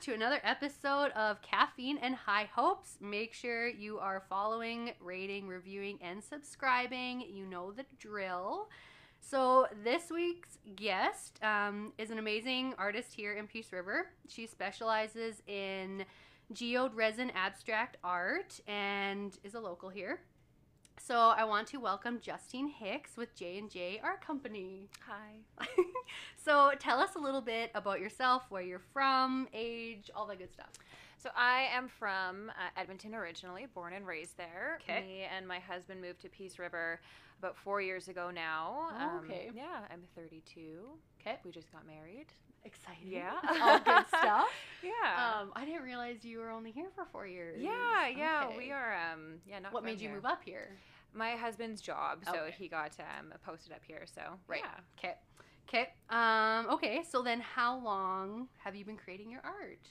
to another episode of Caffeine and High Hopes. Make sure you are following, rating, reviewing, and subscribing. You know the drill. So, this week's guest um, is an amazing artist here in Peace River. She specializes in geode resin abstract art and is a local here. So, I want to welcome Justine Hicks with J&J Art Company. Hi. so, tell us a little bit about yourself, where you're from, age, all that good stuff. So I am from uh, Edmonton originally, born and raised there. 'Kay. Me and my husband moved to Peace River about four years ago now. Oh, okay. Yeah, I'm 32. Okay. We just got married. Exciting. Yeah. all good stuff. Yeah. Um, I didn't realize you were only here for four years. yeah, yeah. Okay. We are. Um. Yeah. Not What made you here. move up here? My husband's job, so Okay. he got um posted up here. So Right. Yeah. Okay. Okay. Um, okay. So then, how long have you been creating your art?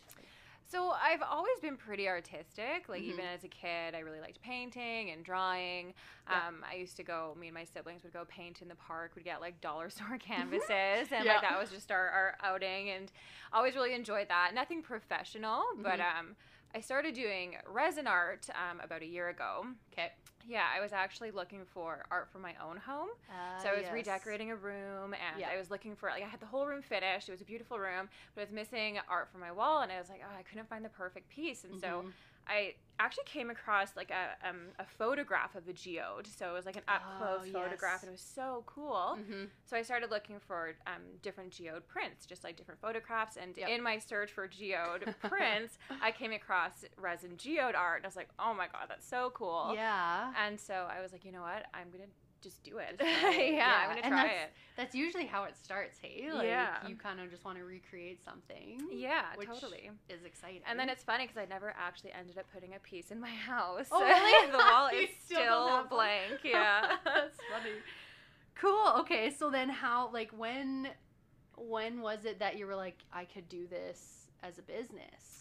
So I've always been pretty artistic. Like Mhm. even as a kid, I really liked painting and drawing. Yeah. Um, I used to go. Me and my siblings would go paint in the park. We'd get like dollar store canvases, and Yeah. like that was just our, our outing. And always really enjoyed that. Nothing professional, but Mhm. um, I started doing resin art um, about a year ago. Okay. Yeah, I was actually looking for art for my own home. Uh, So I was redecorating a room and Yeah. I was looking for like I had the whole room finished. It was a beautiful room, but I was missing art for my wall and I was like, oh, I couldn't find the perfect piece. And so Mhm. I actually came across like a um, a photograph of a geode. So it was like an up close Oh, photograph yes. and it was so cool. Mhm. So I started looking for um, different geode prints, just like different photographs. And Yep. in my search for geode prints, I came across resin geode art. And I was like, oh my god, that's so cool. Yeah. And so I was like, you know what? I'm gonna just do it. Yeah. Yeah, I'm gonna try that's- it. That's usually how it starts. Hey, like Yeah. you kind of just want to recreate something. Yeah, which totally. is exciting. And then it's funny because I never actually ended up putting a piece in my house. Oh, really? the wall is still still blank. Yeah. That's funny. Cool. Okay, so then how like when when was it that you were like I could do this as a business?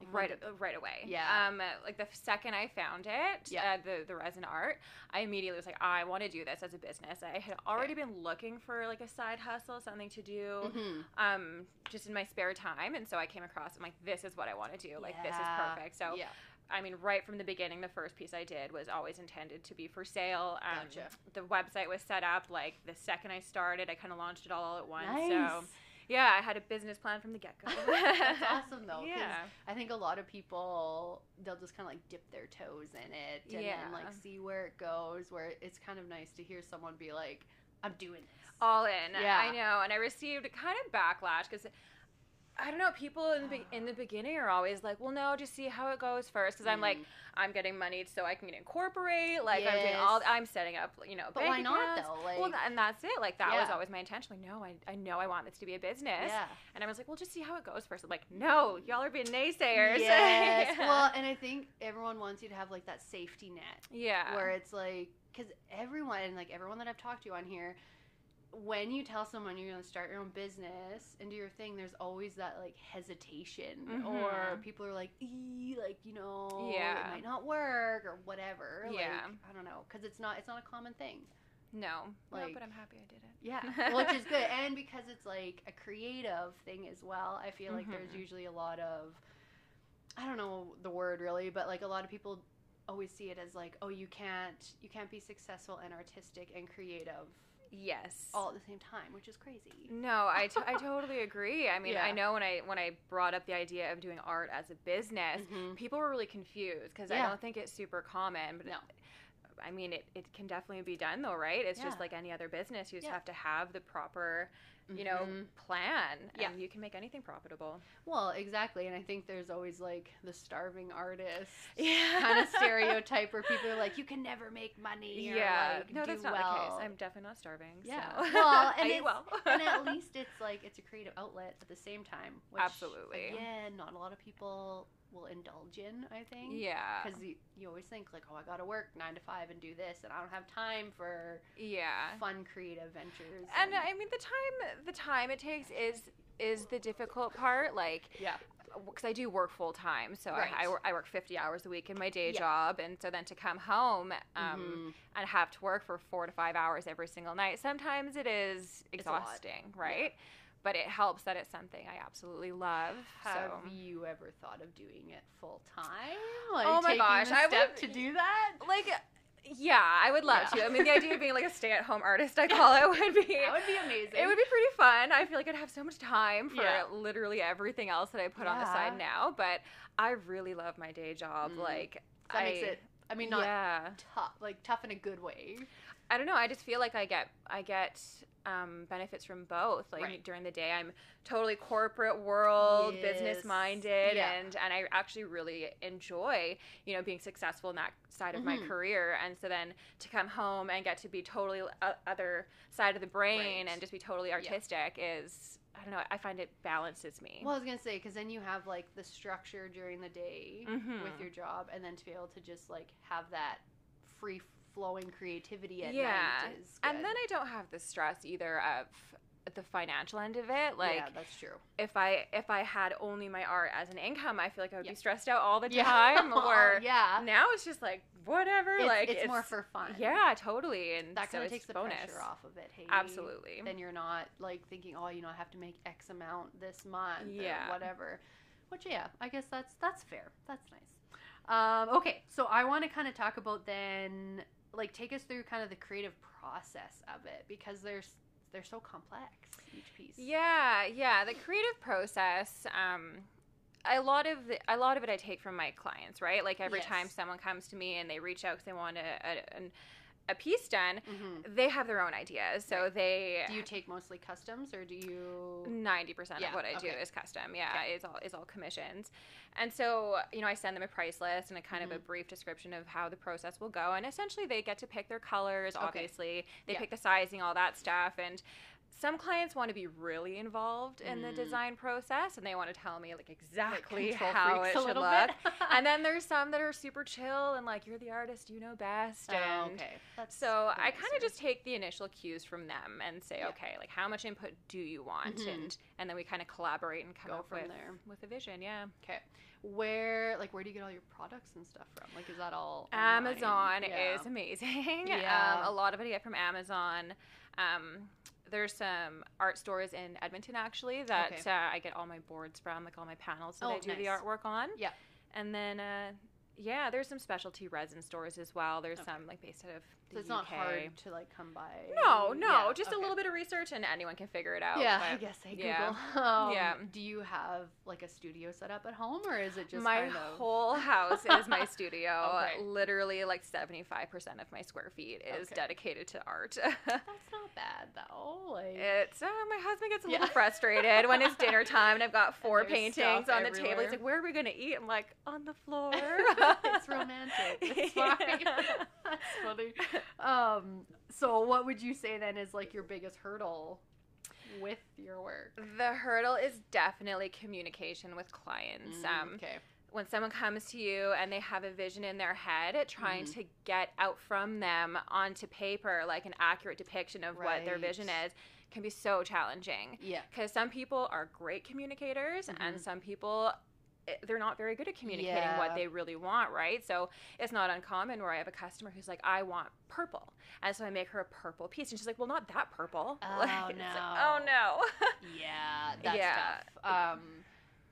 Like, right, uh, right away. Yeah. Um, like the second I found it, Yeah. uh, the the resin art, I immediately was like, I want to do this as a business. I had already been looking for like a side hustle, something to do, Mhm. um, just in my spare time, and so I came across. I'm like, this is what I want to do. Like this is perfect. So yeah. I mean, right from the beginning, the first piece I did was always intended to be for sale. Um, Gotcha. The website was set up like the second I started. I kind of launched it all at once. Nice. So yeah, I had a business plan from the get go. That's awesome though. Yeah. I think a lot of people they'll just kind of like dip their toes in it and Yeah. then like see where it goes. Where it's kind of nice to hear someone be like, "I'm doing this." All in. Yeah. I know, and I received kind of backlash because. I don't know. People in the in the beginning are always like, "Well, no, just see how it goes first. Because I'm like, Mm. I'm getting money so I can incorporate. Like I'm doing all. I'm setting up, you know, but why not accounts. though? Like, Well, and that's it. Like that was always my intention. Like, no, I, I know I want this to be a business. yeah. And I was like, well, just see how it goes first. I'm like, no, y'all are being naysayers. Yes. Yeah. Well, and I think everyone wants you to have like that safety net yeah. where it's like, because everyone, like everyone that I've talked to on here, when you tell someone you're going to start your own business and do your thing, there's always that like hesitation, or Mhm. people are like, like you know, Yeah. it might not work or whatever. Yeah. Like, I don't know, because it's not, it's not a common thing. no, no, like- but I'm happy I did it. Yeah, which is good, and because it's like a creative thing as well. I feel like there's Mhm. usually a lot of, I don't know the word really, but like a lot of people always see it as like, oh, you can't, you can't be successful and artistic and creative Yes. all at the same time, which is crazy. No, I, t- I totally agree. I mean, Yeah. I know when I when I brought up the idea of doing art as a business, Mhm. people were really confused because I don't think it's super common. But No. I mean, it, it can definitely be done though, right? It's just like any other business. You just Yeah. have to have the proper, you know, Mhm. plan, and Yeah. you can make anything profitable. Well, exactly, and I think there's always like the starving artist Yeah. kind of stereotype where people are like, you can never make money. Or, Yeah. like, no, that's not well. the case. I'm definitely not starving. Yeah. So. Well, and well. and at least it's like it's a creative outlet at the same time. Which, Absolutely. Again, not a lot of people will indulge in. I think. yeah. Because you, you always think like, oh, I gotta work nine to five and do this, and I don't have time for Yeah. fun creative ventures. And I mean, the time the time it takes is is the difficult part. Like, yeah, because I do work full time, so Right. I, I, I work 50 hours a week in my day Yeah. job, and so then to come home um, Mhm. and have to work for four to five hours every single night, sometimes it is It's a lot. exhausting, right? But it helps that it's something I absolutely love. Have so. you ever thought of doing it full time? Like Oh my gosh, I would- to do that. like yeah i would love Yeah. to i mean the idea of being like a stay-at-home artist i call it would be That would be amazing. it would be pretty fun i feel like i'd have so much time for Yeah. literally everything else that i put on the side now but i really love my day job Mm. like that I, makes it. I mean, not yeah tough, like tough in a good way. I don't know i just feel like i get i get um, benefits from both like Right. during the day i'm totally corporate world business minded, Yeah. and and i actually really enjoy you know being successful in that side of my Mhm. career and so then to come home and get to be totally other side of the brain Right. and just be totally artistic is i don't know i find it balances me Well, I was gonna say because then you have like the structure during the day Mhm. with your job, and then to be able to just like have that free flowing creativity at yeah night is and then i don't have the stress either of the financial end of it like yeah, that's true. if I if I had only my art as an income, I feel like I would Yeah. be stressed out all the Yeah. time. Or yeah, now it's just like whatever. it's, like it's, more for fun. yeah, totally. And that so kind of it's takes the bonus. pressure off of it. Hey, Absolutely. Then you're not like thinking, oh, you know, I have to make X amount this month Yeah. or whatever. Which yeah, I guess that's that's fair. That's nice. Um, okay, so I want to kind of talk about then, like, take us through kind of the creative process of it because there's they're so complex each piece. Yeah, yeah. The creative process. Um, a lot of the, a lot of it I take from my clients, right? Like every time someone comes to me and they reach out because they want a, a, an- a piece done, hmm they have their own ideas. So Right. they Do you take mostly customs or do you? Ninety percent of what I do is custom. Yeah, Okay. is all is all commissions, and so you know I send them a price list and a kind of Mm-hmm. a brief description of how the process will go, and essentially they get to pick their colors. Okay. Obviously, they Yeah. pick the sizing, all that stuff, and some clients want to be really involved in the Mm. design process, and they want to tell me like Like exactly control how it should look. and then there's some that are super chill and like you're the artist, you know best, Oh, and okay. That's so I kind of just take the initial cues from them and say, Yeah. okay, like how much input do you want, Mhm. and and then we kind of collaborate and come Go up from with there. with a vision. Yeah, Okay. Where like where do you get all your products and stuff from? Like is that all online? Amazon Yeah. is amazing. Yeah. Um, a lot of it I get from Amazon. Um, there's some art stores in Edmonton actually that Okay. uh, I get all my boards from, like all my panels that Oh, I do the artwork on. Yeah. And then. Uh, yeah, there's some specialty resin stores as well. There's Okay. some like based out of So it's UK. not hard to like come by. No, no, Yeah, just a little bit of research and anyone can figure it out. Yeah, I guess I Google. yeah. Um, Yeah. Do you have like a studio set up at home, or is it just my kind of whole house is my studio. Okay. Literally, like seventy-five percent of my square feet is Okay. dedicated to art. That's not bad though. Like it's uh, my husband gets a Yeah. little frustrated when it's dinner time and I've got four paintings on the table. He's like, "Where are we gonna eat?" I'm like, "On the floor." it's romantic. It's fine. That's funny. Um, so what would you say then is like your biggest hurdle with your work? The hurdle is definitely communication with clients. Mm, Um, okay. when someone comes to you and they have a vision in their head, trying Mhm. to get out from them onto paper like an accurate depiction of what their vision is can be so challenging. Yeah. Because some people are great communicators and Mhm. some people they're not very good at communicating Yeah. what they really want, right? So it's not uncommon where I have a customer who's like, I want purple. And so I make her a purple piece. And she's like, Well, not that purple. Oh, Like, it's like, no. oh no. Yeah, that's Yeah. tough. Um,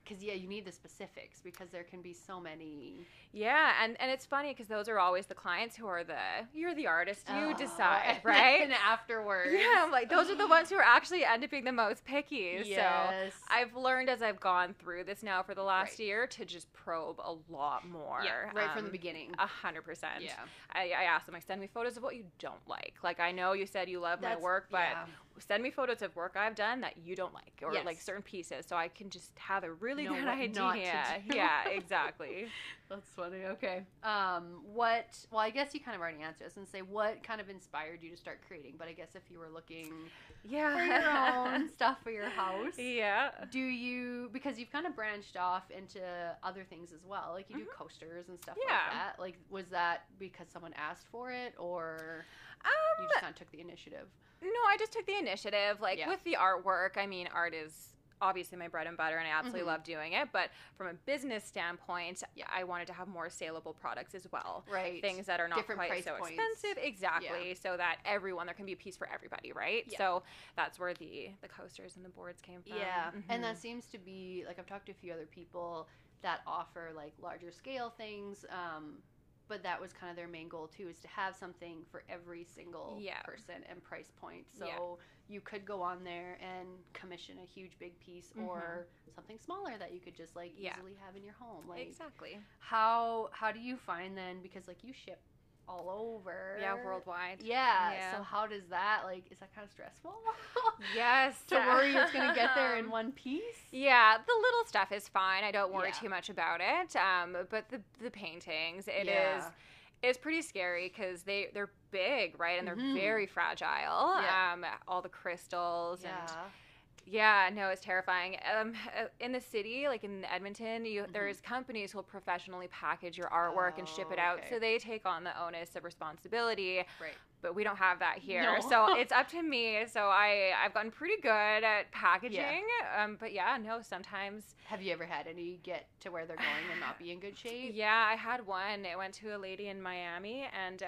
because yeah, you need the specifics because there can be so many. Yeah, and and it's funny because those are always the clients who are the you're the artist, you Oh, decide, right? and afterwards. yeah, I'm like those are the ones who are actually end up being the most picky. So I've learned as I've gone through this now for the last Right. year to just probe a lot more. yeah, right from the um, beginning. A hundred percent. yeah. I, I asked them like send me photos of what you don't like. Like I know you said you love my work, but yeah. Send me photos of work I've done that you don't like, or Yes. like certain pieces, so I can just have a really Know good idea. do. Yeah, exactly. That's funny. Okay. Um, what? Well, I guess you kind of already answered this and say what kind of inspired you to start creating. But I guess if you were looking Yeah. for your own stuff for your house, Yeah. do you because you've kind of branched off into other things as well like you do Mhm. coasters and stuff Yeah. like that like was that because someone asked for it or Um, you just kind of took the initiative no, I just took the initiative. Like Yeah. with the artwork, I mean, art is obviously my bread and butter and I absolutely Mhm. love doing it. But from a business standpoint, Yeah. I wanted to have more saleable products as well. Right. Things that are not Different quite so points. expensive, exactly, so that everyone there can be a piece for everybody, right? Yeah. So that's where the the coasters and the boards came from. Yeah, and that Mhm. seems to be like I've talked to a few other people that offer like larger scale things, um, but that was kind of their main goal too, is to have something for every single Yeah. person and price point. So Yeah. you could go on there and commission a huge big piece or something smaller that you could just like Mm-hmm. Yeah. easily have in your home. Like exactly. how how do you find then because like you ship all over Yeah, worldwide. yeah, Yeah. so how does that like is that kind of stressful Yes. to worry it's gonna get there in one piece Yeah, the little stuff is fine. I don't worry Yeah. too much about it. Um, but the the paintings, it is Yeah. it's pretty scary because they they're big, right? And they're Mhm. very fragile. Yeah. Um, all the crystals and yeah yeah, no, it's terrifying. Um, uh, in the city, like in Edmonton, you, Mhm. there's companies who'll professionally package your artwork and ship it Oh, out, okay. so they take on the onus of responsibility. right But we don't have that here, No. so it's up to me. So I I've gotten pretty good at packaging. Um, but yeah, no, sometimes Have you ever had any get to where they're going and not be in good shape? Yeah, I had one. It went to a lady in Miami, and uh,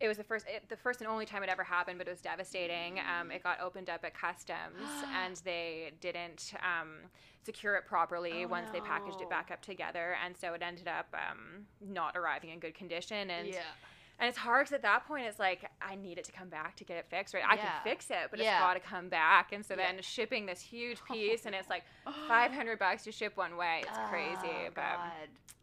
it was the first, it, the first and only time it ever happened. But it was devastating. Um, it got opened up at customs, and they didn't um, secure it properly Oh, once they packaged it back up together, and so it ended up um, not arriving in good condition. And yeah. and it's hard because at that point it's like I need it to come back to get it fixed. Right, I Yeah. can fix it, but Yeah. it's got to come back. And so Yeah. then shipping this huge piece, and it's like five hundred bucks to ship one way. It's crazy, Oh, but.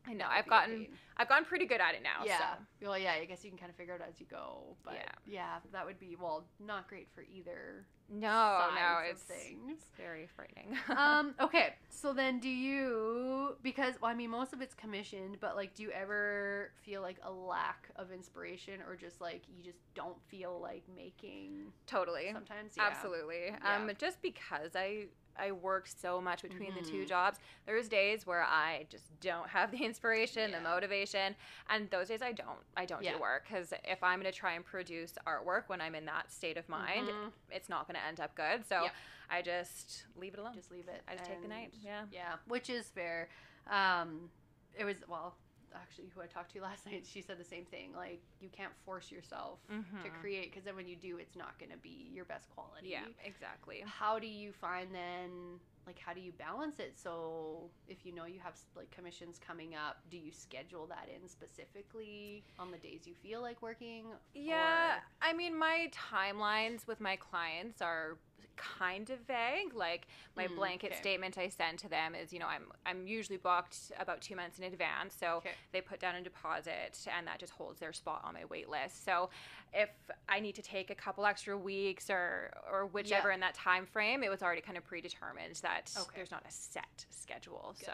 I know I've gotten. I've gotten pretty good at it now. Yeah. So. Well, yeah. I guess you can kind of figure it out as you go. But yeah, Yeah. that would be well not great for either No, no, it's things. very frightening. um. Okay. So then, do you because well, I mean, most of it's commissioned, but like, do you ever feel like a lack of inspiration, or just like you just don't feel like making totally, sometimes? Yeah. absolutely. Yeah. Um, just because I I work so much between the two Mhm. jobs, there's days where I just don't have the inspiration, Yeah. the motivation, and those days I don't I don't Yeah. do work because if I'm going to try and produce artwork when I'm in that state of mind, Mhm. it's not going to end up good. So Yeah. I just leave it alone. Just leave it. I just take the night. Yeah. Yeah, which is fair. Um, it was well, actually, who I talked to last night, she said the same thing. Like, you can't force yourself to Mhm. create because then when you do, it's not going to be your best quality. Yeah, exactly. How do you find then? Like, how do you balance it? So, if you know you have like commissions coming up, do you schedule that in specifically on the days you feel like working? Yeah, Or- I mean, my timelines with my clients are kind of vague. Like my Mm, blanket okay. statement I send to them is, you know, I'm I'm usually booked about two months in advance, so Okay. they put down a deposit, and that just holds their spot on my wait list. So if I need to take a couple extra weeks or or whichever in that time frame, it was already kind of predetermined that Okay. there's not a set schedule. Good. So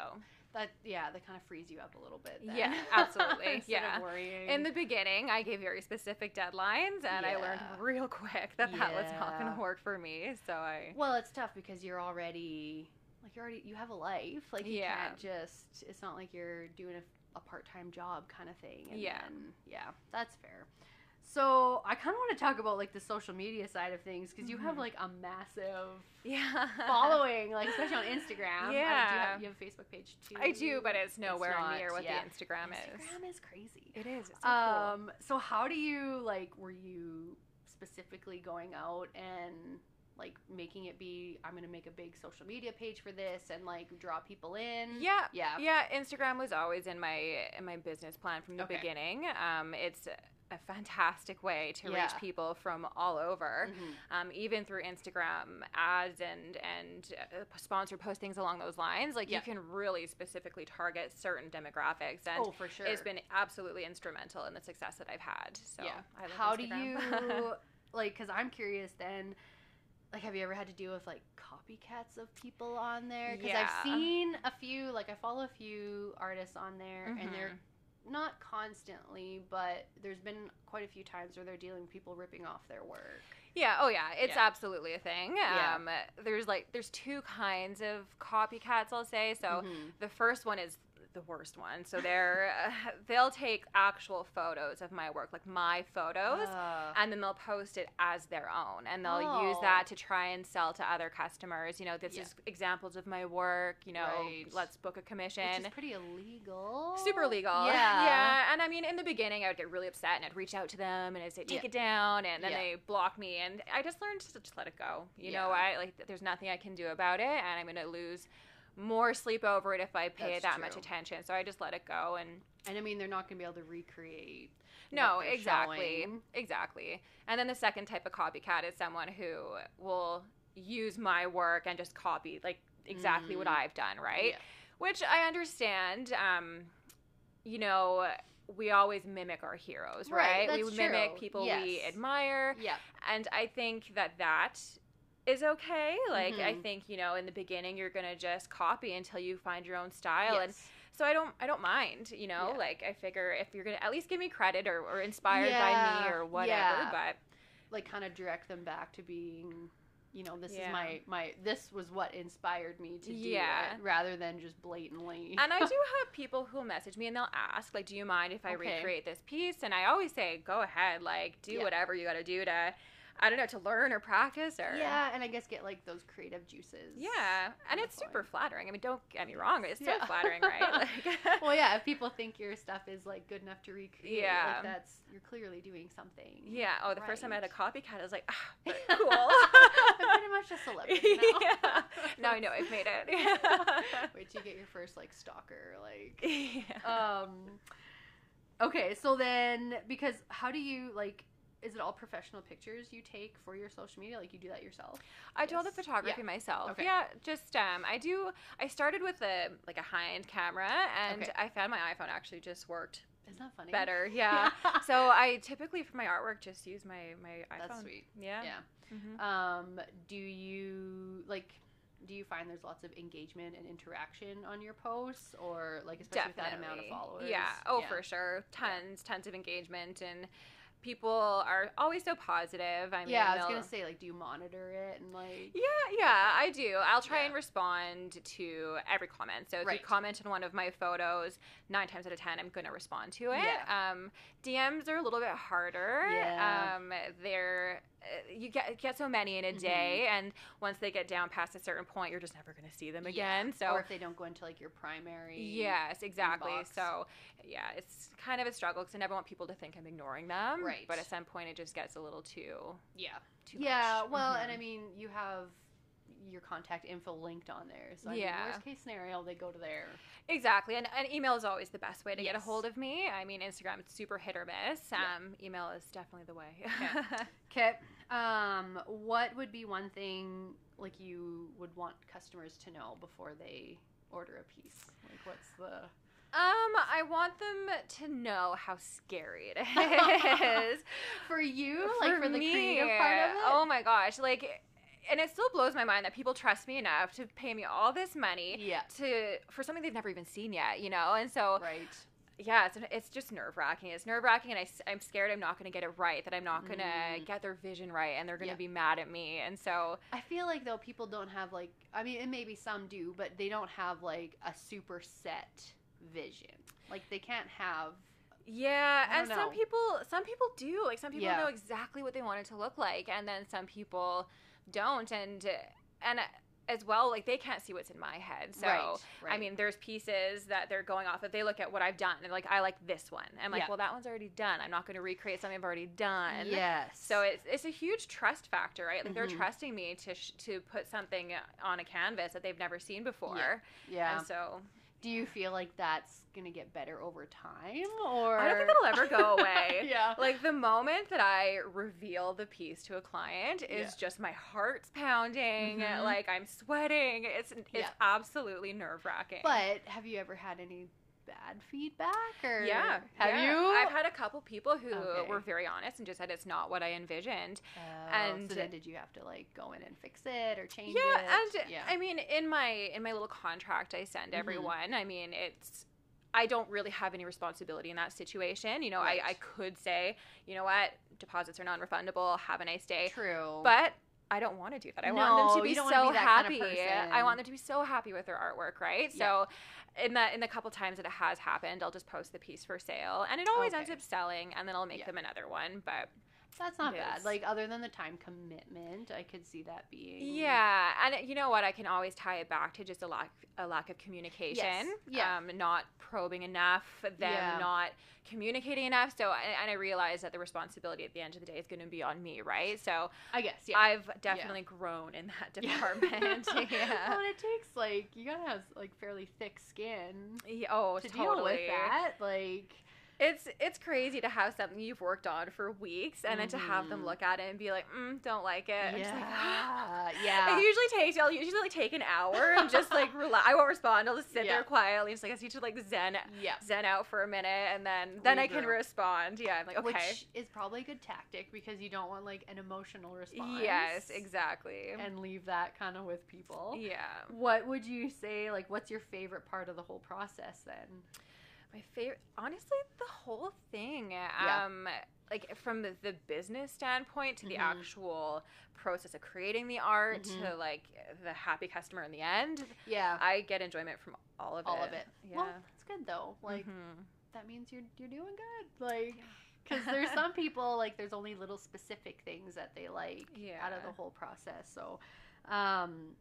That yeah, that kind of frees you up a little bit. Then. Yeah, absolutely. Yeah. In the beginning, I gave very specific deadlines, and I learned real quick that that was not going to work for me. So I, Well, it's tough because you're already like you're already you have a life. Like you Yeah. can't just. It's not like you're doing a, a part time job kind of thing. And Yeah. then- yeah, that's fair. So I kind of want to talk about like the social media side of things because you have Mhm. like a massive yeah, following, like especially on Instagram. Uh, do you, Yeah. have, you have a Facebook page too. I do, but it's nowhere not, near what yeah. the Instagram, is. Instagram is crazy. It is. It's so Um, so how do you like? Were you specifically going out and like making it be? I'm gonna make a big social media page for this and like draw people in. Yeah, yeah, yeah. Instagram was always in my in my business plan from the Okay. beginning. Um, it's a fantastic way to Yeah. reach people from all over. Mhm. um, even through Instagram ads and and uh, sponsored postings along those lines. Like Yeah. you can really specifically target certain demographics, and Oh, for sure. it's been absolutely instrumental in the success that I've had. So yeah. I love How do you like? Because I'm curious. Then, like, have you ever had to deal with like copycats of people on there? Because Yeah. I've seen a few. Like, I follow a few artists on there, and they're Mhm. Not constantly, but there's been quite a few times where they're dealing with people ripping off their work. Yeah, oh yeah, it's Yeah. absolutely a thing. Yeah. Um, there's like there's two kinds of copycats, I'll say. So Mhm. the first one is the worst one. So they're uh, they'll take actual photos of my work, like my photos, Uh, and then they'll post it as their own, and they'll use Oh. that to try and sell to other customers. You know, this Yeah. is examples of my work. You know, Right. let's book a commission. which is pretty illegal. Super legal. Yeah. Yeah. And I mean, in the beginning, I would get really upset and I'd reach out to them and I'd say, take Yeah. it down. And then Yeah. they block me. And I just learned to just let it go. You know. I like, there's nothing I can do about it. And I'm going to lose more sleep over it if I pay That's that much attention. So I just let it go. And And I mean, they're not going to be able to recreate. no, what exactly. showing. Exactly. And then the second type of copycat is someone who will use my work and just copy like exactly what Mm. I've done, right? Yeah. which I understand. Um, you know, we always mimic our heroes, Right, right? we mimic true. people we admire, Yeah. and I think that that is okay. Like I Mhm. think you know, in the beginning, you're gonna just copy until you find your own style, and so I don't, I don't mind. You know, Yeah. like I figure if you're gonna at least give me credit or, or inspired by me or whatever, yeah. but like kind of direct them back to being you know this Yeah. is my my this was what inspired me to do Yeah. it rather than just blatantly And I do have people who'll message me and they'll ask, like, do you mind if I Okay. recreate this piece? And I always say, go ahead, like, do Yeah. whatever you got to do to, I don't know, to learn or practice or. yeah and i guess get like those creative juices Yeah, and it's super flattering. I mean, don't get me wrong; it's so Yeah. flattering, right? Like, well yeah if people think your stuff is like good enough to recreate Yeah. like that's you're clearly doing something yeah. Oh, the first time I had a copycat, I was like, ah, but I'm cool. pretty much a celebrity now. yeah. Now I know I've made it. wait till you get your first like stalker like yeah. um okay so then because how do you like is it all professional pictures you take for your social media like you do that yourself I do all the photography myself. Okay. Yeah, just um, I do. I started with a like a high end camera, and Okay. I found my iPhone actually just worked isn't that funny better. Yeah. so I typically for my artwork just use my my iPhone. that's sweet Yeah. yeah Mhm. um do you like do you find there's lots of engagement and interaction on your posts or like especially with that amount of Definitely. followers Yeah. Oh, for sure. Tons, tons of engagement, and people are always so positive. I mean, yeah i was gonna say like do you monitor it and like Yeah, yeah, I do. I'll try Yeah. and respond to every comment. So if Right. you comment on one of my photos, nine times out of ten, I'm going to respond to it. Yeah. Um, DMs are a little bit harder. Yeah. Um, they're uh, you get get so many in a Mhm. day, and once they get down past a certain point, you're just never going to see them Yeah. again. So or if they don't go into like your primary Yes, exactly. inbox. So, yeah, it's kind of a struggle because I never want people to think I'm ignoring them. Right. But at some point, it just gets a little too yeah too much. yeah much. well and Mhm. i mean you have your contact info linked on there so I mean, Yeah. worst case scenario they go to there exactly, and, and email is always the best way to get a hold of me. I mean, Instagram it's super hit or miss. Yeah. Um, email is definitely the way. okay um what would be one thing like you would want customers to know before they order a piece like what's the Um, I want them to know how scary it is. for you like for the me, creative part of it Oh my gosh, like, and it still blows my mind that people trust me enough to pay me all this money yeah to for something they've never even seen yet, you know. And so, right yeah, it's it's just nerve wracking. It's nerve wracking, and I, I'm scared I'm not going to get it right. That I'm not going to Mm. get their vision right, and they're going to Yeah. be mad at me. And so, I feel like though people don't have like I mean and maybe some do, but they don't have like a super set vision. Like they can't have Yeah, and don't some people some people do. Like some people Yeah. know exactly what they want it to look like and then some people don't and and as well like they can't see what's in my head. So right, right. I mean, there's pieces that they're going off of. They look at what I've done and like, I like this one. I'm like, Yeah. well, that one's already done. I'm not going to recreate something I've already done. yes. So it's, it's a huge trust factor, right? Like they're Mhm. trusting me to sh- to put something on a canvas that they've never seen before. yeah. And so Do you feel like that's gonna get better over time, or I don't think it'll ever go away. yeah. Like the moment that I reveal the piece to a client is Yeah. just my heart's pounding, Mhm. like I'm sweating. It's it's Yeah. absolutely nerve wracking. But have you ever had any bad feedback, or yeah, have yeah. you? I've had a couple people who Okay. were very honest and just said it's not what I envisioned. Oh, and- so then did you have to like go in and fix it or change yeah, it? and yeah. I mean, in my in my little contract I send Mhm. everyone, I mean, it's I don't really have any responsibility in that situation. You know, Right. I, I could say, you know what, deposits are non-refundable. Have a nice day. True. But I don't want to do that. I want them to be so be that kind of happy. I want them to be so happy with their artwork, right? Yeah. So in the in the couple times that it has happened, I'll just post the piece for sale, and it always ends up selling, and then I'll make Yeah. them another one. But That's not It bad. is. Like other than the time commitment, I could see that being. yeah, and you know what? I can always tie it back to just a lack a lack of communication. Yeah. Um, not probing enough, them Yeah. not communicating enough. So and, I realize that the responsibility at the end of the day is going to be on me, right? So I guess. Yeah. I've definitely grown in that Yeah. department. yeah. well, it takes like you gotta have like fairly thick skin Yeah, Oh, to totally. deal with that. Like, It's it's crazy to have something you've worked on for weeks and then to have them Mhm. look at it and be like, mm, don't like it. I'm just like, yeah, It usually takes I'll usually like take an hour and just like relax. I won't respond. I'll just sit Yeah. there quietly. It's like I need to like zen yeah. zen out for a minute and then then I can respond. Yeah, I'm like okay. Which is probably a good tactic because you don't want like an emotional response. yes, exactly. And leave that kind of with people. yeah. What would you say? Like, what's your favorite part of the whole process then? My favorite, honestly, the whole thing. Yeah. Um, like from the, the business standpoint to the Mhm. actual process of creating the art to Mhm. like the happy customer in the end, Yeah. I get enjoyment from all of all it. All of it. Yeah. Well, that's good though. Like, Mhm. that means you're you're doing good. Like, because there's some people like there's only little specific things that they like out of the whole process. So, um,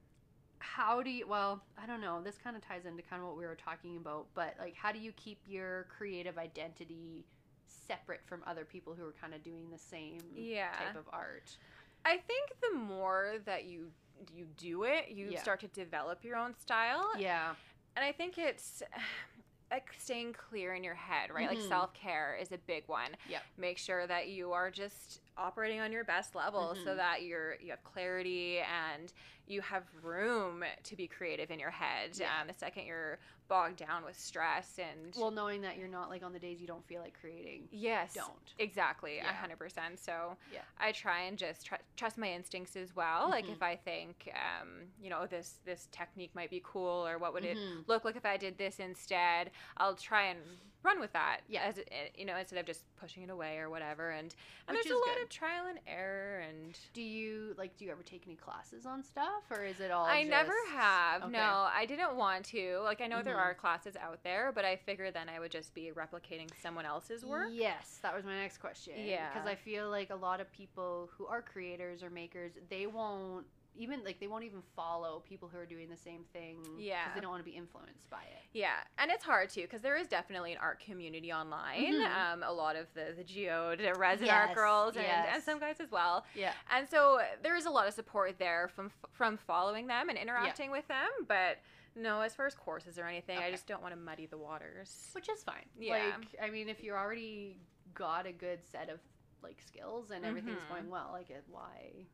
how do you? Well, I don't know. This kind of ties into kind of what we were talking about, but like, how do you keep your creative identity separate from other people who are kind of doing the same Yeah. type of art? I think the more that you you do it, you Yeah. start to develop your own style. Yeah. And I think it's like staying clear in your head, right? Like Mhm. self care is a big one. yeah Make sure that you are just operating on your best level so Mhm. that you're you have clarity and you have room to be creative in your head. Yeah. Um, the second you're bogged down with stress and Well, knowing that you're not like on the days you don't feel like creating, yes, don't. Exactly, a Yeah. hundred percent. So Yeah. I try and just tr- trust my instincts as well. Like Mhm. if I think, um, you know, this this technique might be cool, or what would it Mhm. look like if I did this instead? I'll try and run with that. Yeah. As you know, instead of just pushing it away or whatever. And and Which there's a lot good. of trial and error. And Do you like? Do you ever take any classes on stuff, or is it all? I never have. Okay. No, I didn't want to. Like I know there Mhm. are classes out there, but I figured then I would just be replicating someone else's work. Yes, that was my next question. Yeah. because I feel like a lot of people who are creators or makers, they won't even like they won't even follow people who are doing the same thing. Yeah. because they don't want to be influenced by it. Yeah, and it's hard too because there is definitely an art community online. Mhm. Um, a lot of the the geode, resin Yes, art girls, and, and some guys as well. Yeah, And so there is a lot of support there from from following them and interacting with them. But no, as far as courses or anything, I just don't want to muddy the waters. which is fine. Yeah. like I mean, if you're already got a good set of like skills and everything's Mhm. going well, like why?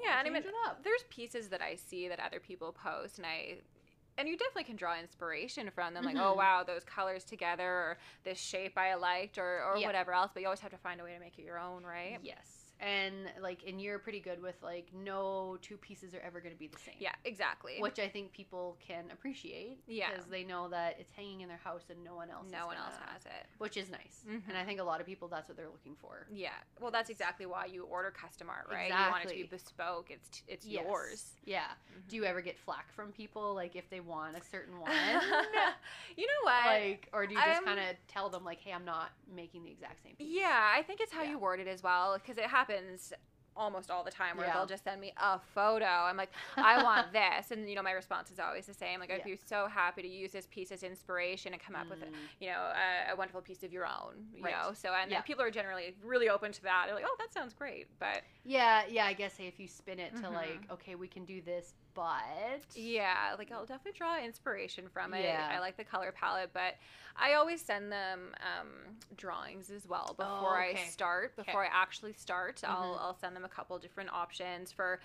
Yeah, and I mean, there's pieces that I see that other people post, and I. And you definitely can draw inspiration from them, like, oh Mhm. wow, those colors together, or this shape I liked, or, or Yeah. whatever else. But you always have to find a way to make it your own, right? Yes, and like, and you're pretty good with like, no two pieces are ever going to be the same. Yeah, exactly. which I think people can appreciate. Yeah. because they know that it's hanging in their house and no one else. no one else gonna- has it. which is nice. Mhm. And I think a lot of people that's what they're looking for. Yeah. Well, that's exactly why you order custom art, right? You want it to be Exactly. bespoke. It's t- it's Yes. yours. Yeah. Mhm. Do you ever get flack from people like if they want a certain one? you know what? like, or do you just kind of tell them like, "Hey, I'm not making the exact same piece." yeah, I think it's how Yeah. you word it as well, because it happens almost all the time where Yeah. they'll just send me a photo. I'm like, I want this, and you know, my response is always the same. Like, I'd Yeah. be so happy to use this piece as inspiration and come up with, a, Mm. you know, a, a wonderful piece of your own. You Right. know, so and, Yeah. and people are generally really open to that. They're like, oh, that sounds great, but Yeah, yeah. I guess hey, if you spin it to Mhm. like, okay, we can do this, but Yeah, like I'll definitely draw inspiration from it. Yeah. I like the color palette, but I always send them um, drawings as well before I Oh, okay. start. Okay. Before I actually start, I'll Mhm. I'll send them a couple different options for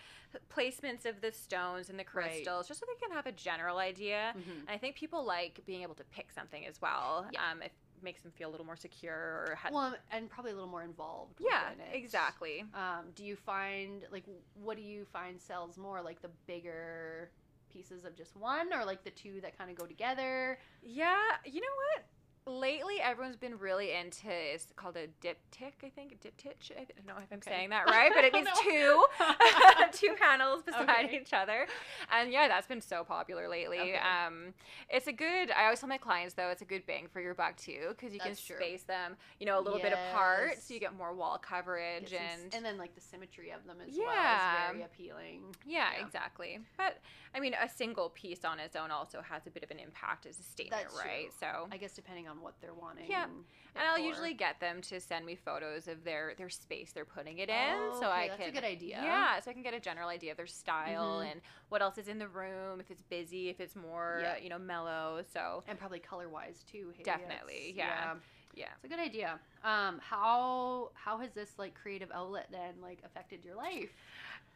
placements of the stones and the Right. crystals, just so they can have a general idea. Mhm. And I think people like being able to pick something as well. Yeah. Um, it makes them feel a little more secure or ha- well, and probably a little more involved. yeah, it. exactly. Um, do you find like what do you find sells more, like the bigger pieces of just one, or like the two that kind of go together? Yeah, you know what? Lately everyone's been really into it's called a diptych i think a diptych i don't know if i'm Okay. saying that right but it means two two panels beside Okay. each other and yeah that's been so popular lately Okay. um it's a good i always tell my clients though it's a good bang for your buck too because you That's can true. space them you know a little bit apart so you get more wall coverage Yes, and, and and then like the symmetry of them as Yeah. well is very appealing. yeah, Yeah. exactly. But I mean, a single piece on its own also has a bit of an impact as a statement, That's right? true. So, I guess depending on what they're wanting. Yeah. and I'll for. usually get them to send me photos of their their space they're putting it in, Oh, so okay, I that's a can good idea. Yeah, so I can get a general idea of their style Mhm. and what else is in the room, if it's busy, if it's more Yeah. you know mellow. So and probably color wise too. hey, Definitely, it's- yeah. yeah. It's a good idea. Um, how how has this like creative outlet then like affected your life?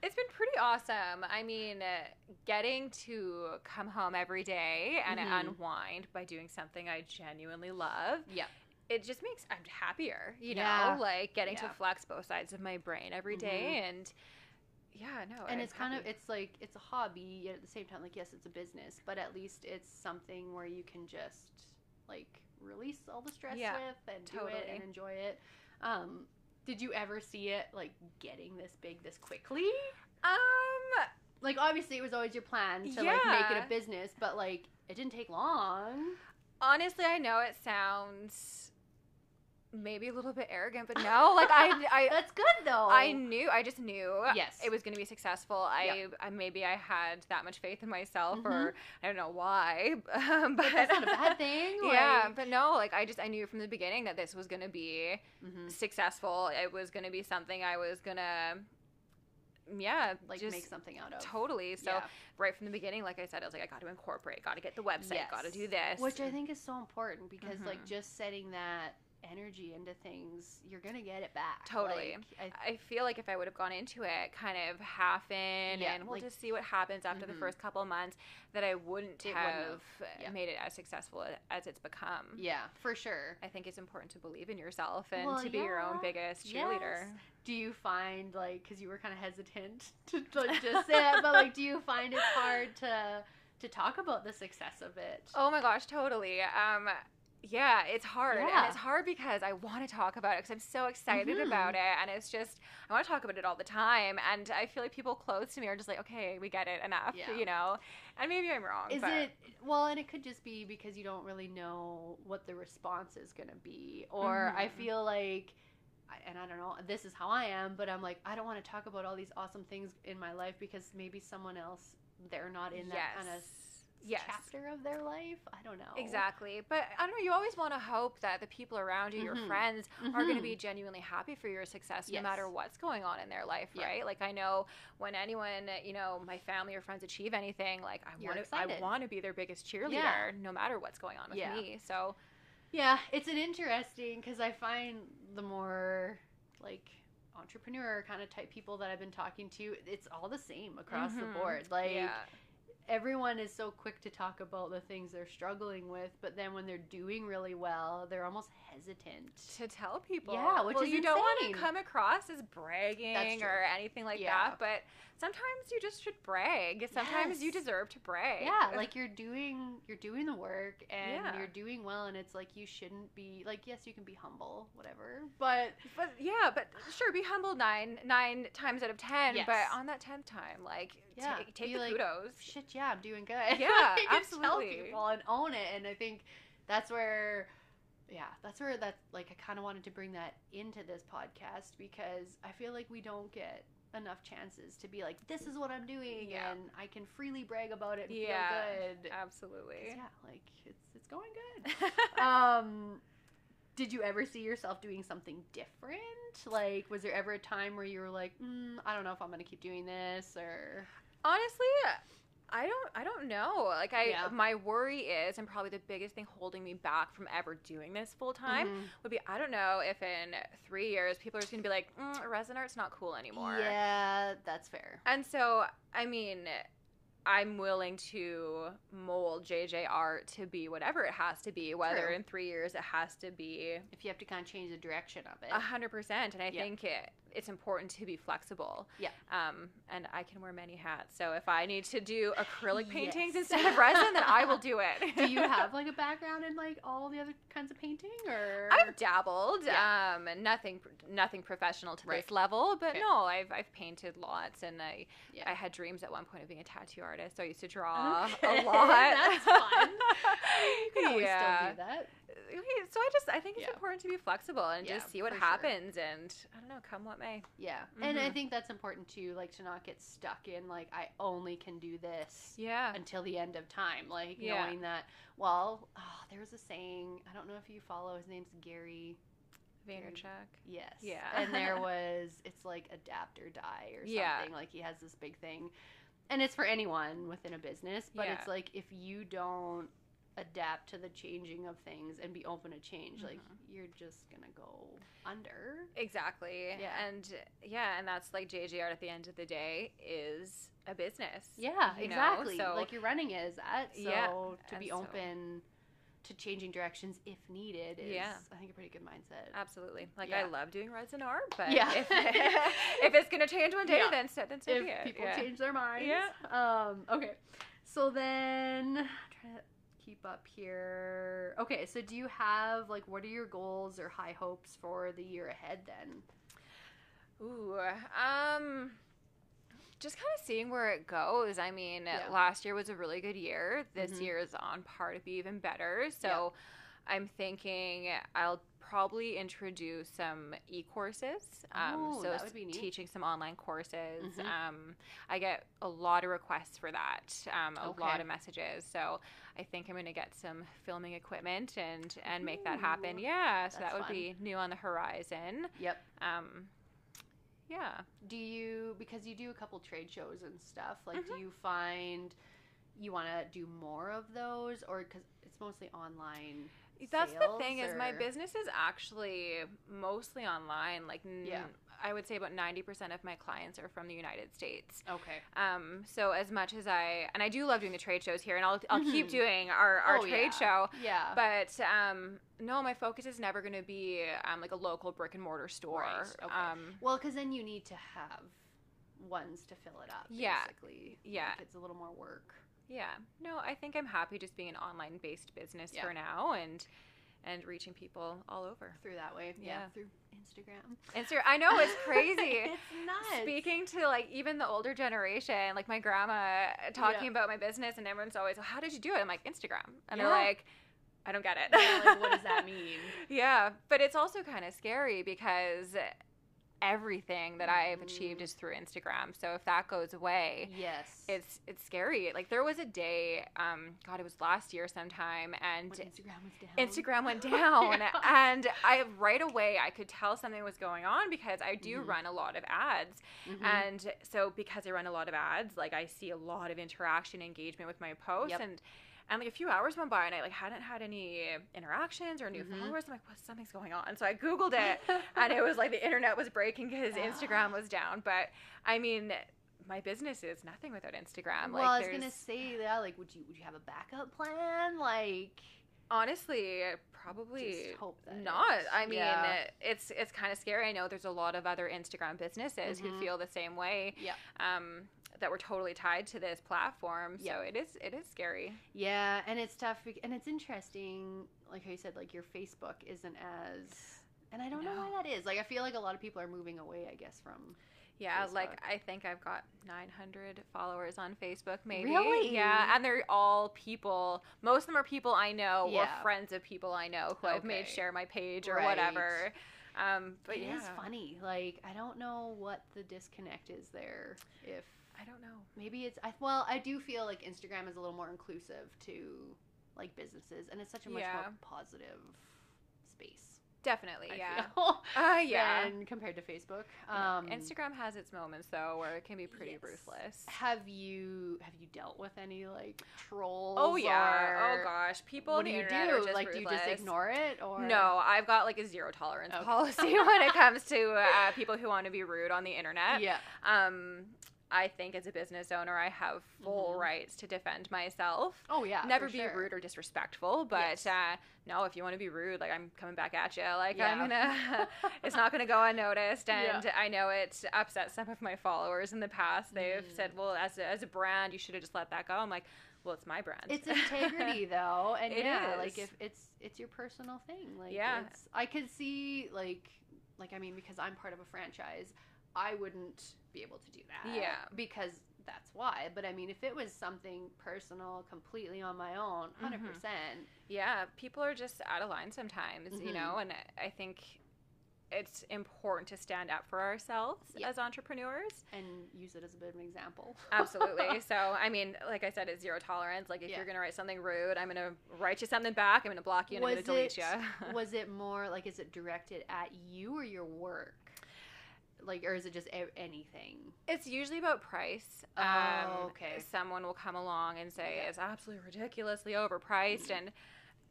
It's been pretty awesome. I mean, getting to come home every day and Mhm. unwind by doing something I genuinely love Yeah. it just makes I'm happier, you Yeah. know, like getting Yeah. to flex both sides of my brain every day, and yeah, no, and I'm it's kind of it's like it's a hobby yet at the same time like yes it's a business but at least it's something where you can just like release all the stress Yeah, with and do it and enjoy it um did you ever see it like getting this big this quickly? Um like obviously it was always your plan to like make it a business but like it didn't take long. Honestly, I know it sounds maybe a little bit arrogant, but no, like I I. that's good though I knew, I just knew Yes. it was going to be successful. I, I maybe I had that much faith in myself, or I don't know why, but, but that's not a bad thing yeah, like, but no, like I just I knew from the beginning that this was going to be mhm. successful. It was going to be something I was going to, yeah, like just make something out of totally. So Yeah. right from the beginning, like I said, I was like, I got to incorporate, got to get the website, got to do this, Which I think is so important because like Mhm. just setting that energy into things, you're gonna get it back. Totally. Like, I, I feel like if I would have gone into it kind of half in Yeah, and we'll like- just see what happens after the Mhm. first couple of months, that I wouldn't It have yeah. made it as successful as it's become. yeah, for sure. I think it's important to believe in yourself and Well, to be your own biggest cheerleader. Yes. Do you find like because you were kind of hesitant to like, just say it, but like, do you find it's hard to to talk about the success of it? Oh my gosh, totally. Um, yeah, it's hard, and it's hard because I want to talk about it because I'm so excited Mhm. about it, and it's just I want to talk about it all the time, and I feel like people close to me are just like, okay, we get it enough, Yeah. you know, and maybe I'm wrong. Is but it well, and it could just be because you don't really know what the response is going to be, or I Mhm. feel like, and I don't know, this is how I am, but I'm like, I don't want to talk about all these awesome things in my life because maybe someone else they're not in that kind of Yes. chapter of their life. I don't know Exactly, but I don't know. You always want to hope that the people around you, your Mhm. friends, are going to be genuinely happy for your success, no matter what's going on in their life, Yeah. right? Like I know when anyone, you know, my family or friends achieve anything, like I want to, I want to be their biggest cheerleader, Yeah. no matter what's going on with Yeah. me. So Yeah, it's an interesting because I find the more like entrepreneur kind of type people that I've been talking to, it's all the same across the Mhm. board. Like yeah, everyone is so quick to talk about the things they're struggling with, but then when they're doing really well, they're almost hesitant. to tell people, Yeah, which well, is you don't want to come across as bragging or anything like Yeah. that, but sometimes you just should brag. Sometimes you deserve to brag. Yeah, like you're doing you're doing the work and Yeah. you're doing well and it's like you shouldn't be like yes, you can be humble, whatever. But But yeah, but sure, be humble nine nine times out of ten. Yes. But on that tenth time, like Yeah, take, take the like, kudos. shit, yeah, I'm doing good. Yeah, Like, absolutely. Tell people and own it, and I think that's where, yeah, that's where that like I kind of wanted to bring that into this podcast because I feel like we don't get enough chances to be like, this is what I'm doing, Yeah. and I can freely brag about it and Yeah, feel good. 'Cause, Absolutely. Yeah, like it's it's going good. um, did you ever see yourself doing something different? Like, was there ever a time where you were like, mm, I don't know if I'm gonna keep doing this, or Honestly, I don't I don't know. Like I Yeah. my worry is and probably the biggest thing holding me back from ever doing this full time Mhm. would be I don't know if in 3 years people are just going to be like, mm, resin art's not cool anymore. Yeah, that's fair. And so, I mean, I'm willing to mold JJ art to be whatever it has to be, whether True. in three years it has to be If you have to kind of change the direction of it. a hundred percent. And I Yeah. think it, it's important to be flexible. Yeah. Um, and I can wear many hats. So if I need to do acrylic paintings Yes. instead of resin, then I will do it. Do you have like a background in like all the other kinds of painting or I've dabbled, Yeah. um, nothing, nothing professional to Right. this level, but Okay. no, I've, I've painted lots, and I, Yeah. I had dreams at one point of being a tattoo artist. So I used to draw Okay. a lot. That's fun. You can always yeah. still do that. So I just, I think it's Yeah. important to be flexible and Yeah, just see what for sure. happens, and I don't know, come what Yeah. And I Mhm. think that's important too, like to not get stuck in like I only can do this Yeah. until the end of time. Like Yeah. knowing that well, oh, there was a saying, I don't know if you follow his name's Gary Vaynerchuk. Yes. Yeah. And there was it's like adapt or die or something. Yeah. Like he has this big thing. And it's for anyone within a business, but Yeah. it's like if you don't adapt to the changing of things and be open to change, like Mhm. you're just gonna go under. Exactly. Yeah. And yeah, and that's like Art at the end of the day is a business. Yeah, exactly. So like you're running it as that. So Yeah, to and be so- open to changing directions if needed is Yeah. I think a pretty good mindset. Absolutely. Like Yeah. I love doing reds resin art, but Yeah. if, if it's gonna change one day, Yeah. then so then so if be it. people change their minds. Yeah. Um, okay. So then trying to keep up here. Okay, so do you have like what are your goals or high hopes for the year ahead then? Ooh, um, just kind of seeing where it goes. I mean, Yeah. last year was a really good year. This Mhm. year is on par to be even better. So I'm thinking I'll probably introduce some e-courses. Um, Oh, so that would be neat. teaching some online courses. Mhm. Um, I get a lot of requests for that. Um, a lot of messages. So I think I'm going to get some filming equipment and and make that happen. Yeah, so that would fun. be new on the horizon. Yep. Um, yeah. Do you because you do a couple trade shows and stuff, like do Mhm. you find you want to do more of those or cuz it's mostly online? That's the thing is my business is actually mostly online. Like Yeah. I would say about 90% of my clients are from the United States. Okay. Um, so as much as I and I do love doing the trade shows here and I'll I'll keep Mhm. doing our, our Oh, trade yeah. show. Yeah. But um, no, my focus is never going to be um, like a local brick and mortar store. Right, okay. Um, Well, because then you need to have ones to fill it up. Yeah, basically. yeah. Like, it's a little more work. Yeah. No, I think I'm happy just being an online based business Yeah. for now and and reaching people all over. Through that way, yeah. Yeah. Through Instagram. Insta- I know it's crazy. it's nuts. Speaking to like even the older generation, like my grandma talking Yeah. about my business, and everyone's always, well, "How did you do it?" I'm like, "Instagram," and Yeah. they're like, "I don't get it." Like, what does that mean? yeah, but it's also kind of scary because everything that I've achieved Mhm. is through Instagram. So if that goes away, Yes. it's it's scary. Like there was a day, um, God, it was last year sometime, and when Instagram was down. Instagram went down Yeah. and I right away I could tell something was going on because I do Mhm. run a lot of ads Mhm. and so because I run a lot of ads like I see a lot of interaction engagement with my posts Yep. and and like a few hours went by and I like hadn't had any interactions or new Mhm. followers I'm like well something's going on so I googled it and it was like the internet was breaking because Ah. Instagram was down but I mean my business is nothing without Instagram well, like I was there's gonna say that. Like, would you would you have a backup plan? Like, honestly probably just hope that not it- i mean yeah. it's it's kind of scary i know there's a lot of other instagram businesses Mhm. who feel the same way Yeah. um that we're totally tied to this platform Yeah. so it is it is scary Yeah, and it's tough, and it's interesting. Like how you said, like your Facebook isn't as, and I don't know why that is. Like I feel like a lot of people are moving away. I guess from. yeah like i think i've got 900 followers on facebook maybe Really? yeah and they're all people most of them are people i know Yeah. or friends of people i know who i've made share my page or Right. whatever um but It yeah is funny. Like I don't know what the disconnect is there. If i don't know maybe it's I well I do feel like Instagram is a little more inclusive to like businesses, and it's such a much Yeah. more positive space. definitely I yeah feel, uh yeah than compared to Facebook. Um, Instagram has its moments though where it can be pretty yes. ruthless. Have you have you dealt with any like trolls? Oh yeah. or- oh gosh. People What do you do? are just like, do you just ruthless. ignore it or No, I've got like a zero tolerance Okay. policy when it comes to uh, people who want to be rude on the internet. Yeah. Um, I think as a business owner, I have full Mhm. rights to defend myself. Oh yeah. Never be sure. rude or disrespectful, but Yes. uh, no, if you want to be rude, like I'm coming back at you. Like Yeah. I'm gonna, it's not gonna go unnoticed. Yeah. And I know it upset some of my followers in the past. They've Mm. said, well, as a, as a brand, you should have just let that go. I'm like, well, it's my brand. It's integrity though, and It yeah, is. like if it's it's your personal thing. Like Yeah. it's I could see like like I mean because I'm part of a franchise, I wouldn't be able to do that. Yeah. Because that's why. But I mean if it was something personal, completely on my own, 100%. Mm-hmm. yeah, people are just out of line sometimes, you Mhm. know, and I- think it's important to stand up for ourselves Yeah. as entrepreneurs. and use it as a bit of an example. Absolutely. so, I mean, like I said, it's zero tolerance. Like, if Yeah. you're going to write something rude, I'm going to write you something back. I'm going to block you and I'm going to delete it- you. was it more like is it directed at you or your work? Like or is it just a- anything? It's usually about price. Oh, Um, okay. Someone will come along and say Yeah. it's absolutely ridiculously overpriced, and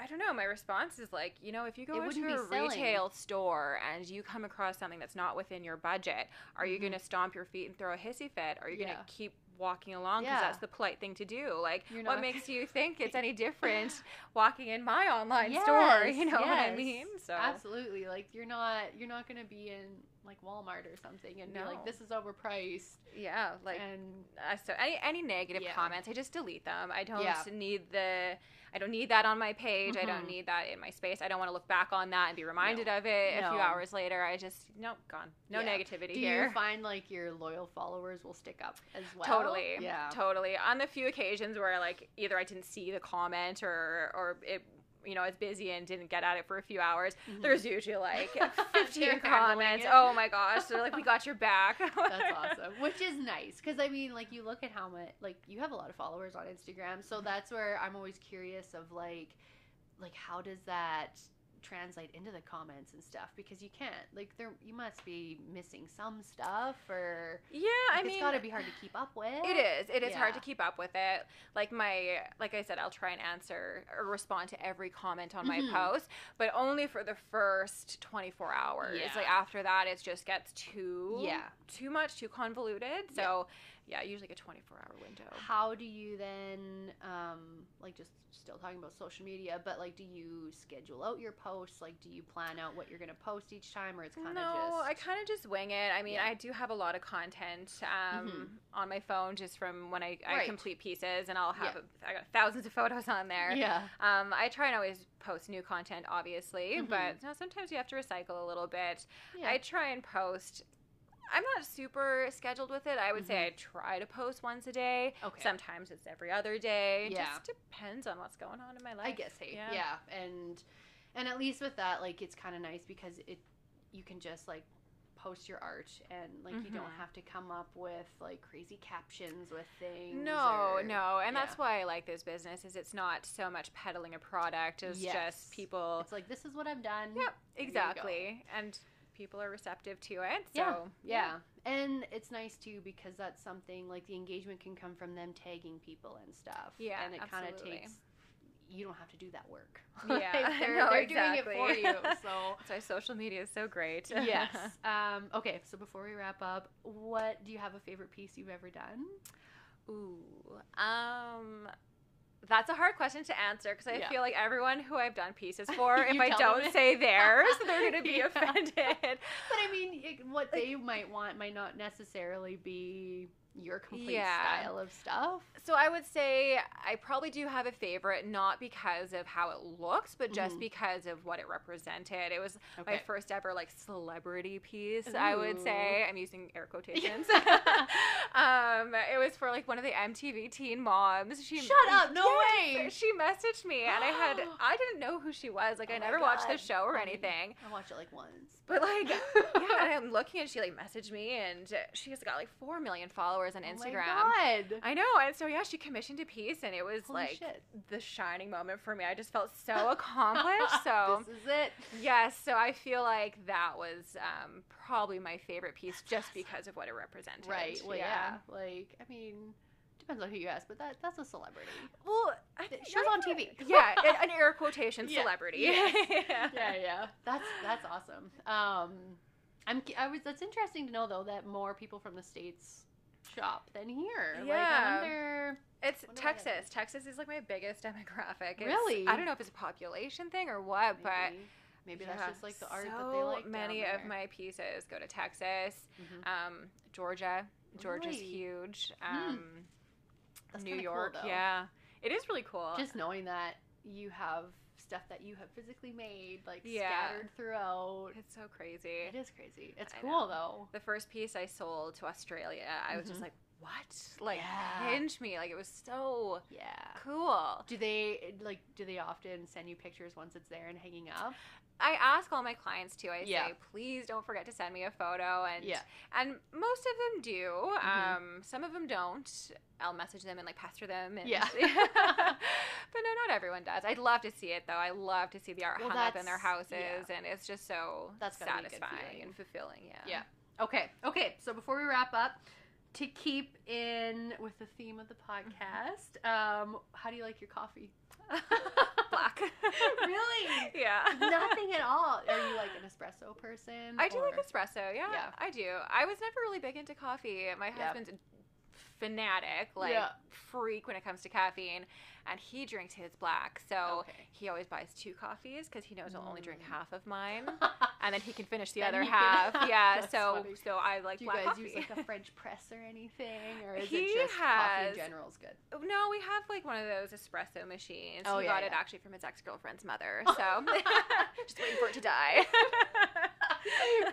I don't know. My response is like, you know, if you go into a selling. retail store and you come across something that's not within your budget, are you Mhm. going to stomp your feet and throw a hissy fit? Or are you going to keep walking along because Yeah. that's the polite thing to do? Like, what makes you think it's any different walking in my online store? You know what I mean? So Absolutely. Like you're not you're not gonna be in like Walmart or something and be like, this is overpriced. yeah, like and Uh, so any any negative Yeah. comments, I just delete them. I don't Yeah. need the I don't need that on my page. I don't Mhm. need that in my space. I don't want to look back on that and be reminded of it a few hours later. I just nope, gone. No Yeah. negativity do here. you find like your loyal followers will stick up as well? Totally. Yeah. Totally. On the few occasions where like either I didn't see the comment or or it you know, I was busy and didn't get at it for a few hours. Mhm. There's usually like 15 comments. Oh my gosh. They're like, we got your back. That's awesome. Which is nice because I mean, like you look at how much like you have a lot of followers on Instagram, so that's where I'm always curious of like, like how does that translate into the comments and stuff because you can't like there you must be missing some stuff or Yeah, I like, mean, it's got to be hard to keep up with. It is. It is hard to keep up with it. Like my, like I said, I'll try and answer or respond to every comment on my Mhm. post, but only for the first 24 hours. Yeah. Like after that, it just gets too, Yeah. too much, too convoluted. So, yeah, usually like a 24 hour window. How do you then, um, like, just still talking about social media, but like, do you schedule out your posts? Like, do you plan out what you're gonna post each time, or it's kind of no, just I kind of just wing it. I mean, Yeah. I do have a lot of content um, Mhm. on my phone just from when I, I Right. complete pieces, and I'll have Yeah. a, I got thousands of photos on there. yeah, Um, I try and always post new content, obviously, Mhm. but you know, sometimes you have to recycle a little bit. yeah. I try and post. I'm not super scheduled with it. I would say I try to post once a day. Mm-hmm. okay. Sometimes it's every other day. It Yeah. just depends on what's going on in my life. I guess hey, Yeah. yeah. and and at least with that, like, it's kind of nice because it you can just like post your art and like you don't Mhm. have to come up with like crazy captions with things. No, or- no, and that's why I like this business. Is it's not so much peddling a product. It's Yes. just people. It's like this is what I've done. Yep, exactly, and people are receptive to it. Yeah, So Yeah. And it's nice too because that's something like the engagement can come from them tagging people and stuff. Yeah, And it kind of takes you don't have to do that work. Yeah, Like, they're, no, they're doing it for you. So That's why social media is so great. yes. Um, okay, so before we wrap up, what do you have a favorite piece you've ever done? Ooh, um, that's a hard question to answer because I Yeah. feel like everyone who I've done pieces for, if I don't say theirs, they're gonna be Yeah. offended. But I mean, it, what they might want might not necessarily be your complete Yeah. style of stuff. So I would say I probably do have a favorite, not because of how it looks, but just Mhm. because of what it represented. It was my first ever like celebrity piece. I would say I'm using air quotations. um, it was for like one of the MTV Teen Moms. She Shut up, no Yes, way. She messaged me, and I had I didn't know who she was. Like Oh I never watched the show or I mean, anything. I watched it like once. But like, yeah, and I'm looking and she like messaged me, and she's got like four million followers on Oh Instagram. my God. I know, and so yeah, she commissioned a piece, and it was Holy like shit. the shining moment for me. I just felt so accomplished. So this is it. yes, so I feel like that was um, probably my favorite piece, just because of what it represented. Right. Well, yeah. Like, I mean, depends on who you ask, but that that's a celebrity. Well, I think She was on TV. yeah, an- air quotation Yeah. celebrity. Yes. yeah, yeah. That's that's awesome. Um, I'm I was that's interesting to know though that more people from the states shop than here. Like, Yeah. I wonder. It's Texas. Texas is like my biggest demographic. It's- Really? I don't know if it's a population thing or what, but Maybe, maybe that's just like the art so that they like. many of my pieces go to Texas, Mhm. um, Georgia. Georgia's Really? huge. Hmm. Um, That's New cool, York. though. yeah, it is really cool. Just knowing that you have stuff that you have physically made, like Yeah. scattered throughout. it's so crazy. It is crazy. It's I cool know. though. The first piece I sold to Australia, I was just Mhm. like, "What?" Like, Yeah. hinge me. Like, it was so Yeah. cool. Do they like? Do they often send you pictures once it's there and hanging up? I ask all my clients too. I Yeah. say, please don't forget to send me a photo, and Yeah. and most of them do. Mhm. Um, some of them don't. I'll message them and like pester them. And, Yeah. but no, not everyone does. I'd love to see it though. I love to see the art Well, hung up in their houses, yeah. and it's just so That's gotta be a good satisfying and fulfilling. Yeah. Yeah. Okay. Okay. So before we wrap up, to keep in with the theme of the podcast, um, how do you like your coffee? Really? yeah. Nothing at all. Are you like an espresso person? I do like espresso. Yeah, Yeah. I do. I was never really big into coffee. My husband's fanatic, like Yeah. freak when it comes to caffeine, and he drinks his black. So Okay. he always buys two coffees because he knows he'll only drink Mm. half of mine, and then he can finish the Then other half. yeah. So funny. so I like do you black guys coffee. use like a French press or anything, or is He it just coffee in general is good? no, we have like one of those espresso machines. Oh, he yeah, got it actually from his ex girlfriend's mother. So just waiting for it to die.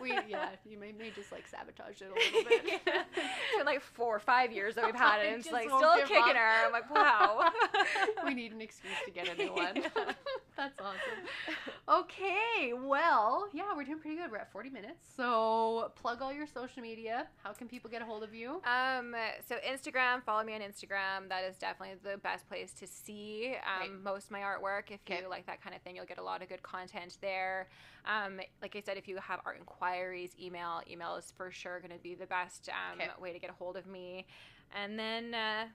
we yeah, you may, may just like sabotage it a little bit. Yeah. It's been like four or five years that we've had it, and it's like still kicking up. her. I'm like, wow. we need an excuse to get a new one. Yeah. That's awesome. Okay, well, yeah, we're doing pretty good. We're at 40 minutes. So plug all your social media. How can people get a hold of you? Um, so Instagram, follow me on Instagram. That is definitely the best place to see um, Great. most of my artwork. If Okay. you like that kind of thing, you'll get a lot of good content there. Um, like I said, if you have art inquiries, email. Email is for sure going to be the best um, Okay. way to get a hold of me. And then, uh,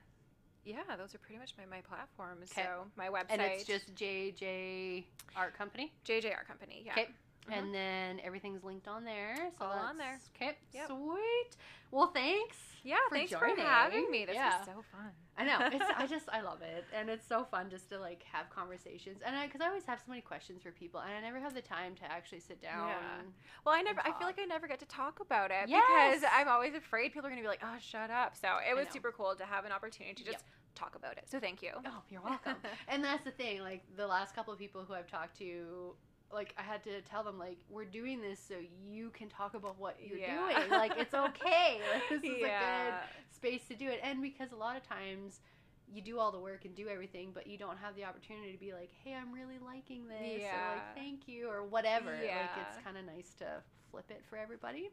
yeah, those are pretty much my, my platforms. Okay. So my website. And it's just JJ Art Company. JJ Art Company. Yeah. Okay. Mhm. And then everything's linked on there. So All on there. Okay. Yep. Sweet. Well, thanks. Yeah, for thanks joining. for having me. This Yeah. was so fun. I know. It's, I just I love it, and it's so fun just to like have conversations, and I because I, always have so many questions for people, and I never have the time to actually sit down. Yeah. Well, I never. I feel like I never get to talk about it Yes. because I'm always afraid people are going to be like, "Oh, shut up." So it was super cool to have an opportunity to Yep. just talk about it. So thank you. Oh, you're welcome. and that's the thing. Like the last couple of people who I've talked to, like I had to tell them like we're doing this so you can talk about what you're Yeah. doing. Like it's okay. Like this is a good space to do it. And because a lot of times you do all the work and do everything, but you don't have the opportunity to be like, hey, I'm really liking this, or Yeah. like, thank you, or whatever. Like Yeah. it's kind of nice to flip it for everybody.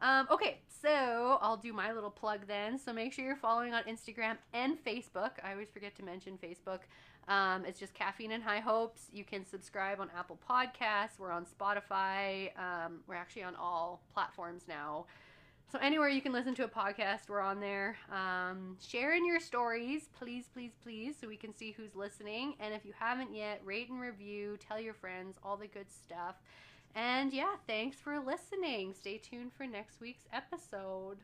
Um, okay, so I'll do my little plug then. So make sure you're following on Instagram and Facebook. I always forget to mention Facebook. Um, it's just Caffeine and High Hopes. You can subscribe on Apple Podcasts. We're on Spotify. Um, we're actually on all platforms now. So anywhere you can listen to a podcast, we're on there. Um, share in your stories, please, please, please, so we can see who's listening. And if you haven't yet, rate and review, tell your friends, all the good stuff. And yeah, thanks for listening. Stay tuned for next week's episode.